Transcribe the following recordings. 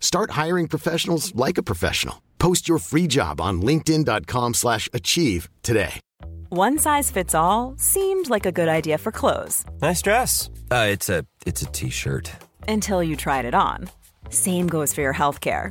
Start hiring professionals like a professional. Post your free job on linkedin.com/achieve slash achieve today. One size fits all seemed like a good idea for clothes Nice dress. Uh, it's a it's a t-shirt. until you tried it on. Same goes for your healthcare.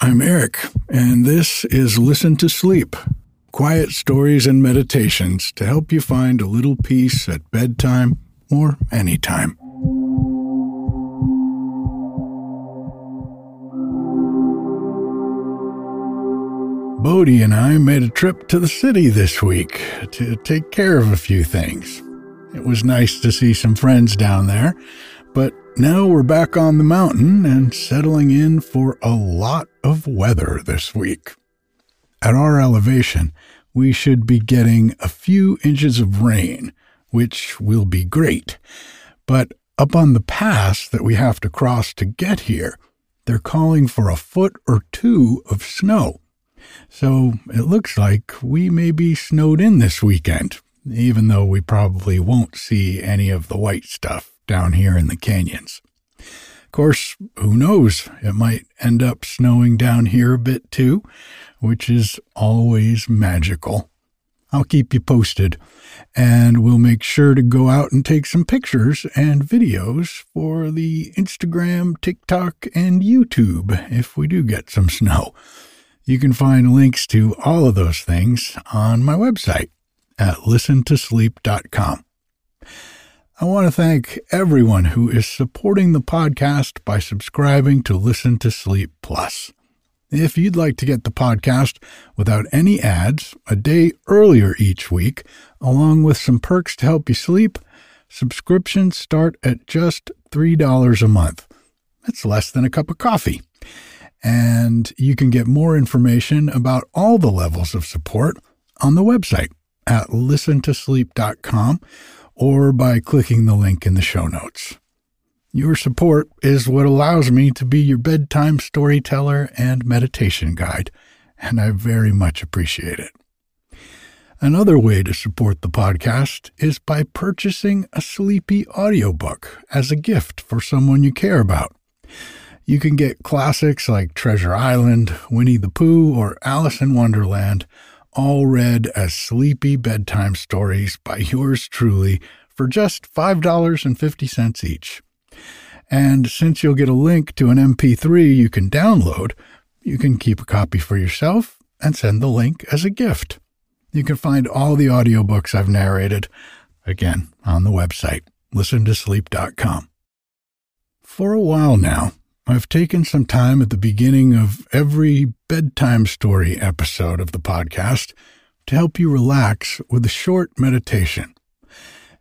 I'm Erik, and this is Listen to Sleep quiet stories and meditations to help you find a little peace at bedtime or anytime. Bodie and I made a trip to the city this week to take care of a few things. It was nice to see some friends down there, but now we're back on the mountain and settling in for a lot of weather this week. At our elevation, we should be getting a few inches of rain, which will be great. But up on the pass that we have to cross to get here, they're calling for a foot or two of snow. So it looks like we may be snowed in this weekend, even though we probably won't see any of the white stuff down here in the canyons. Of course, who knows? It might end up snowing down here a bit too, which is always magical. I'll keep you posted, and we'll make sure to go out and take some pictures and videos for the Instagram, TikTok, and YouTube if we do get some snow. You can find links to all of those things on my website at listentosleep.com. I want to thank everyone who is supporting the podcast by subscribing to Listen to Sleep Plus. If you'd like to get the podcast without any ads a day earlier each week, along with some perks to help you sleep, subscriptions start at just $3 a month. That's less than a cup of coffee. And you can get more information about all the levels of support on the website at listentosleep.com or by clicking the link in the show notes. Your support is what allows me to be your bedtime storyteller and meditation guide, and I very much appreciate it. Another way to support the podcast is by purchasing a sleepy audiobook as a gift for someone you care about. You can get classics like Treasure Island, Winnie the Pooh, or Alice in Wonderland, all read as sleepy bedtime stories by yours truly for just $5.50 each. And since you'll get a link to an MP3 you can download, you can keep a copy for yourself and send the link as a gift. You can find all the audiobooks I've narrated, again, on the website, listen to listentosleep.com. For a while now, I've taken some time at the beginning of every bedtime story episode of the podcast to help you relax with a short meditation.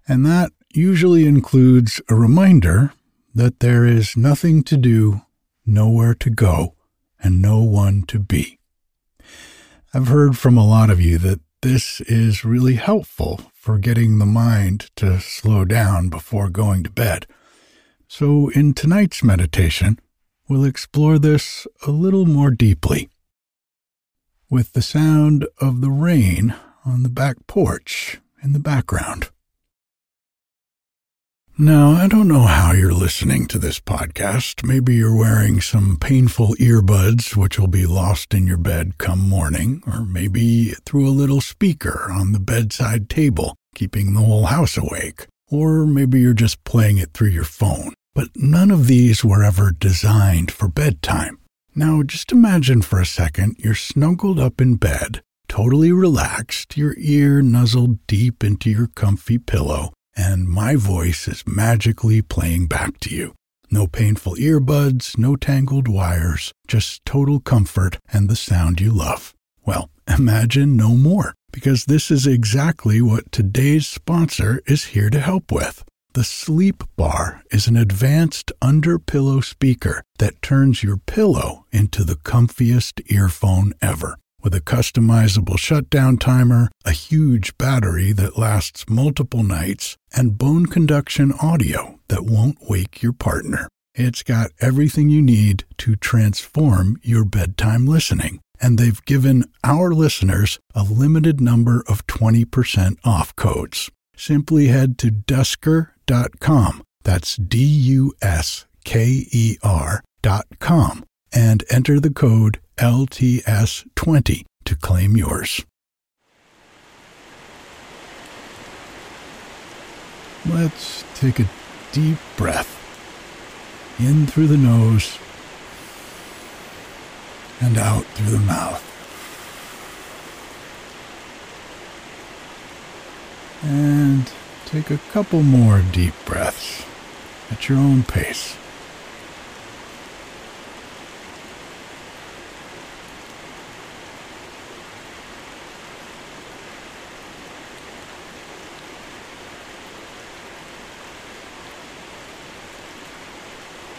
And that usually includes a reminder that there is nothing to do, nowhere to go, and no one to be. I've heard from a lot of you that this is really helpful for getting the mind to slow down before going to bed. So, in tonight's meditation, we'll explore this a little more deeply with the sound of the rain on the back porch in the background. Now, I don't know how you're listening to this podcast. Maybe you're wearing some painful earbuds, which will be lost in your bed come morning, or maybe through a little speaker on the bedside table, keeping the whole house awake. Or maybe you're just playing it through your phone. But none of these were ever designed for bedtime. Now, just imagine for a second you're snuggled up in bed, totally relaxed, your ear nuzzled deep into your comfy pillow, and my voice is magically playing back to you. No painful earbuds, no tangled wires, just total comfort and the sound you love. Well, imagine no more, because this is exactly what today's sponsor is here to help with. The Sleep Bar is an advanced under pillow speaker that turns your pillow into the comfiest earphone ever with a customizable shutdown timer, a huge battery that lasts multiple nights, and bone conduction audio that won't wake your partner. It's got everything you need to transform your bedtime listening. And they've given our listeners a limited number of 20% off codes. Simply head to dusker.com. That's D U S K E R.com and enter the code LTS20 to claim yours. Let's take a deep breath in through the nose and out through the mouth. And take a couple more deep breaths at your own pace.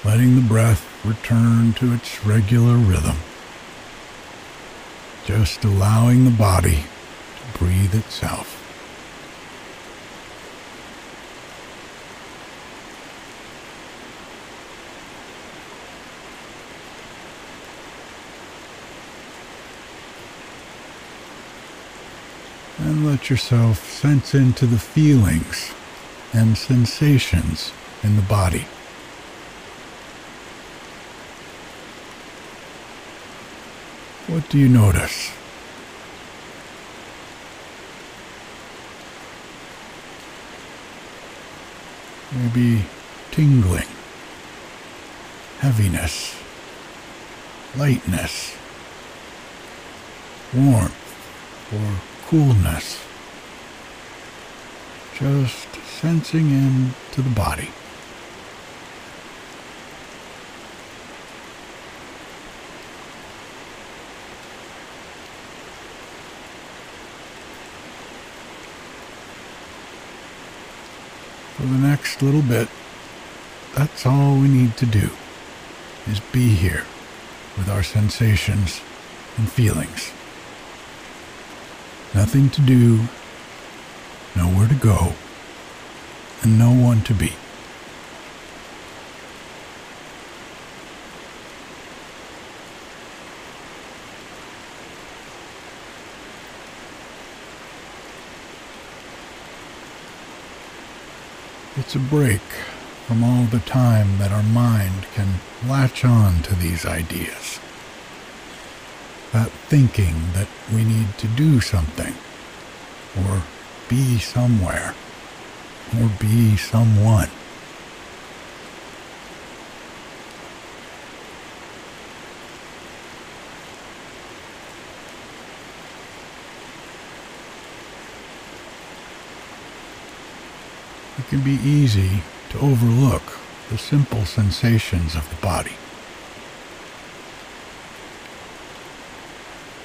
letting the breath return to its regular rhythm. Just allowing the body to breathe itself. And let yourself sense into the feelings and sensations in the body. What do you notice? Maybe tingling, heaviness, lightness, warmth, or coolness. Just sensing into the body. for the next little bit, that's all we need to do is be here with our sensations and feelings. Nothing to do, nowhere to go, and no one to be. It's a break from all the time that our mind can latch on to these ideas. That thinking that we need to do something, or be somewhere, or be someone. it can be easy to overlook the simple sensations of the body.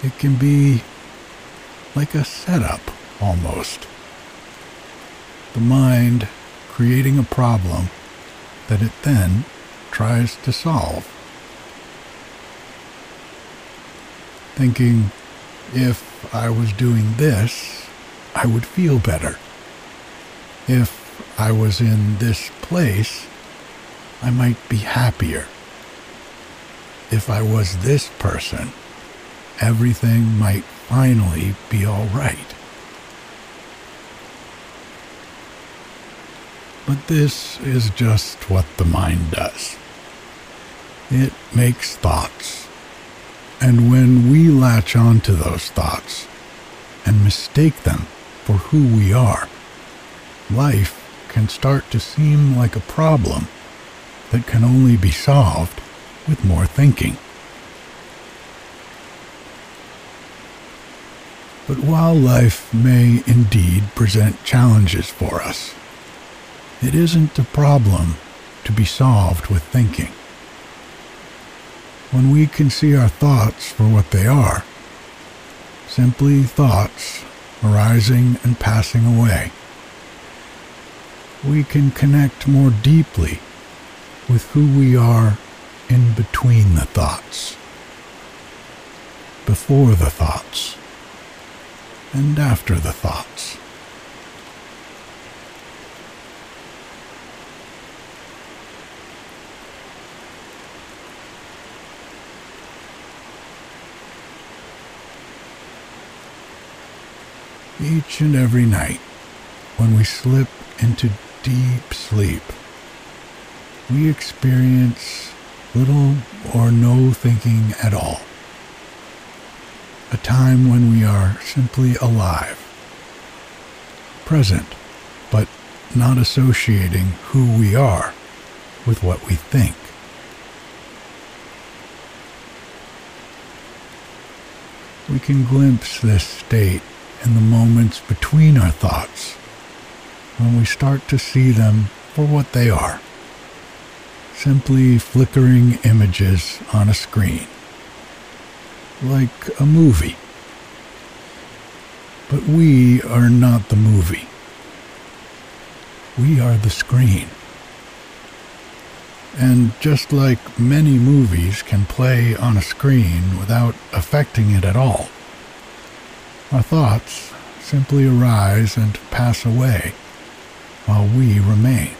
It can be like a setup almost. The mind creating a problem that it then tries to solve. Thinking, if I was doing this, I would feel better. If I was in this place, I might be happier. If I was this person, everything might finally be all right. But this is just what the mind does. It makes thoughts. And when we latch on to those thoughts and mistake them for who we are, life can start to seem like a problem that can only be solved with more thinking. But while life may indeed present challenges for us, it isn't a problem to be solved with thinking. When we can see our thoughts for what they are, simply thoughts arising and passing away, we can connect more deeply with who we are in between the thoughts, before the thoughts, and after the thoughts. Each and every night, when we slip into deep sleep, we experience little or no thinking at all. A time when we are simply alive, present, but not associating who we are with what we think. We can glimpse this state in the moments between our thoughts when we start to see them for what they are simply flickering images on a screen, like a movie. But we are not the movie. We are the screen. And just like many movies can play on a screen without affecting it at all, our thoughts simply arise and pass away while we remain.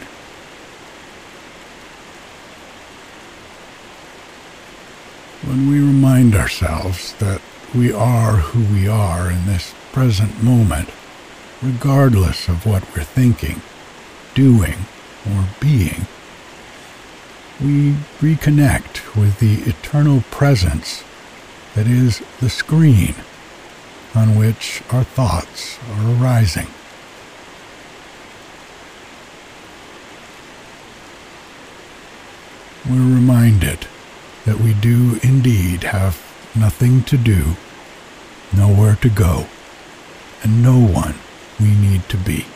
When we remind ourselves that we are who we are in this present moment, regardless of what we're thinking, doing, or being, we reconnect with the eternal presence that is the screen on which our thoughts are arising. We're reminded that we do indeed have nothing to do, nowhere to go, and no one we need to be.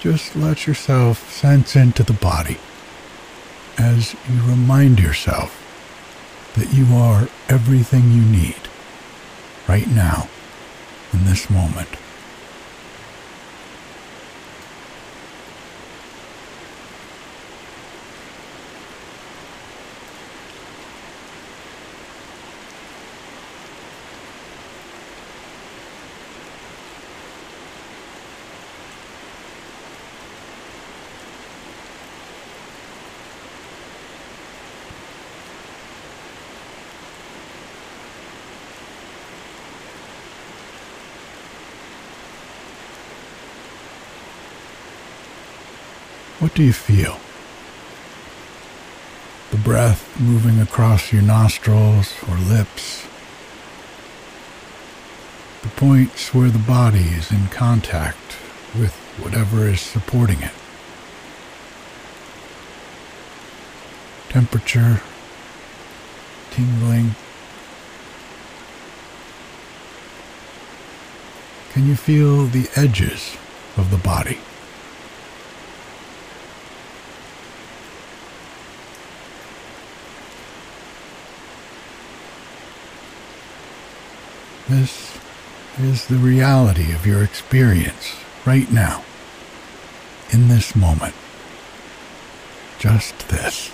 Just let yourself sense into the body as you remind yourself that you are everything you need right now in this moment. What do you feel? The breath moving across your nostrils or lips, the points where the body is in contact with whatever is supporting it. Temperature, tingling. Can you feel the edges of the body? This is the reality of your experience right now, in this moment. Just this.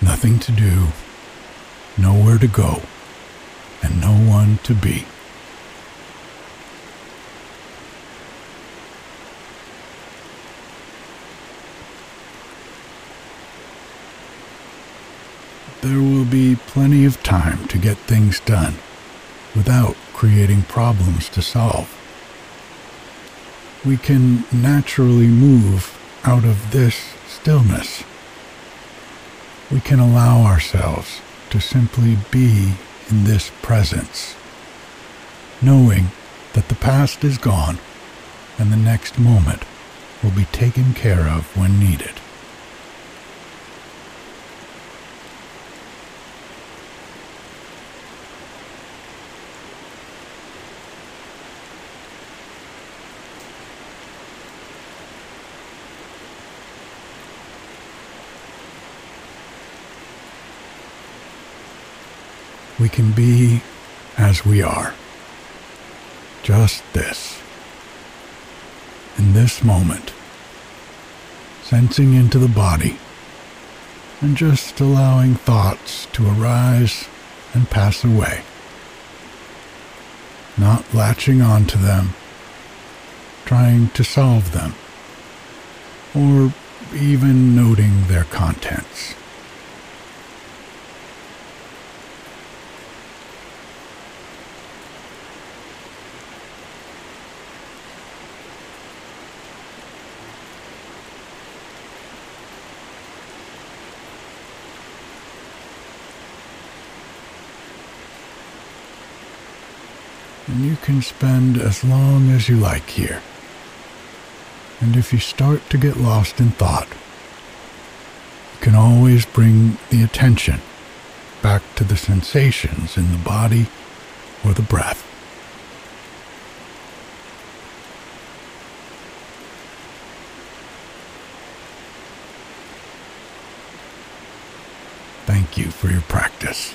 Nothing to do, nowhere to go, and no one to be. There will be plenty of time to get things done without creating problems to solve. We can naturally move out of this stillness. We can allow ourselves to simply be in this presence, knowing that the past is gone and the next moment will be taken care of when needed. Can be as we are. Just this. In this moment. Sensing into the body and just allowing thoughts to arise and pass away. Not latching onto them, trying to solve them, or even noting their contents. And you can spend as long as you like here. And if you start to get lost in thought, you can always bring the attention back to the sensations in the body or the breath. Thank you for your practice.